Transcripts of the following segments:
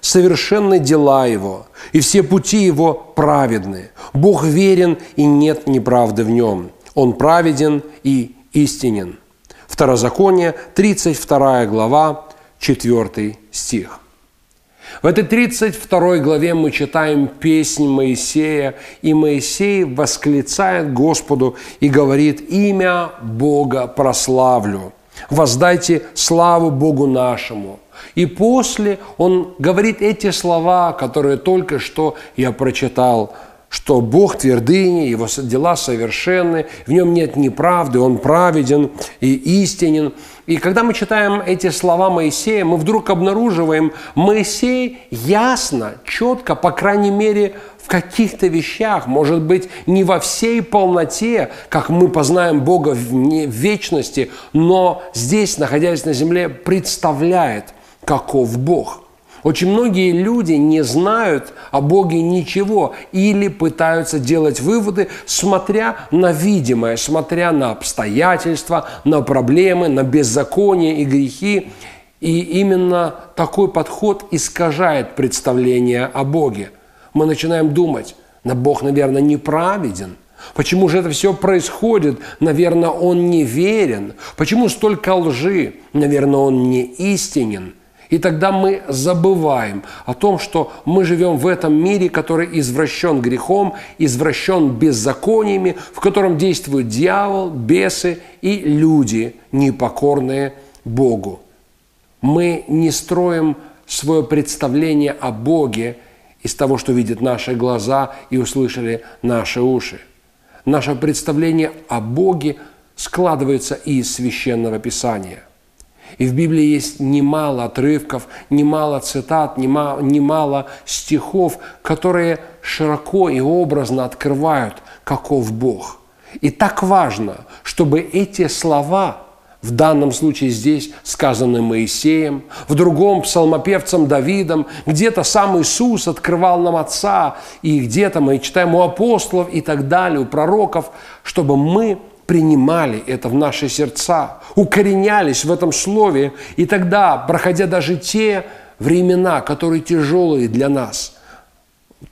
совершенны дела Его, и все пути Его праведны. Бог верен, и нет неправды в Нем. Он праведен и истинен. Второзаконие, 32 глава, 4 стих. В этой 32 главе мы читаем песнь Моисея, и Моисей восклицает Господу и говорит «Имя Бога прославлю, воздайте славу Богу нашему». И после он говорит эти слова, которые только что я прочитал, что Бог твердыни, Его дела совершенны, в Нем нет неправды, Он праведен и истинен. И когда мы читаем эти слова Моисея, мы вдруг обнаруживаем, Моисей ясно, четко, по крайней мере, в каких-то вещах, может быть, не во всей полноте, как мы познаем Бога в вечности, но здесь, находясь на земле, представляет – каков Бог. Очень многие люди не знают о Боге ничего или пытаются делать выводы, смотря на видимое, смотря на обстоятельства, на проблемы, на беззаконие и грехи. И именно такой подход искажает представление о Боге. Мы начинаем думать, на Бог, наверное, неправеден. Почему же это все происходит? Наверное, Он не верен. Почему столько лжи? Наверное, Он не истинен – и тогда мы забываем о том, что мы живем в этом мире, который извращен грехом, извращен беззакониями, в котором действует дьявол, бесы и люди, непокорные Богу. Мы не строим свое представление о Боге из того, что видят наши глаза и услышали наши уши. Наше представление о Боге складывается из священного Писания – и в Библии есть немало отрывков, немало цитат, немало, немало стихов, которые широко и образно открывают, каков Бог. И так важно, чтобы эти слова, в данном случае здесь сказаны Моисеем, в другом псалмопевцем Давидом, где-то сам Иисус открывал нам Отца, и где-то мы читаем у апостолов и так далее, у пророков, чтобы мы принимали это в наши сердца, укоренялись в этом слове, и тогда, проходя даже те времена, которые тяжелые для нас,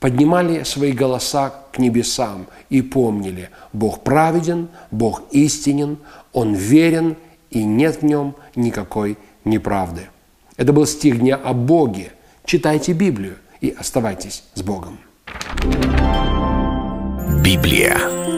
поднимали свои голоса к небесам и помнили, Бог праведен, Бог истинен, Он верен, и нет в нем никакой неправды. Это был стих дня о Боге. Читайте Библию и оставайтесь с Богом. Библия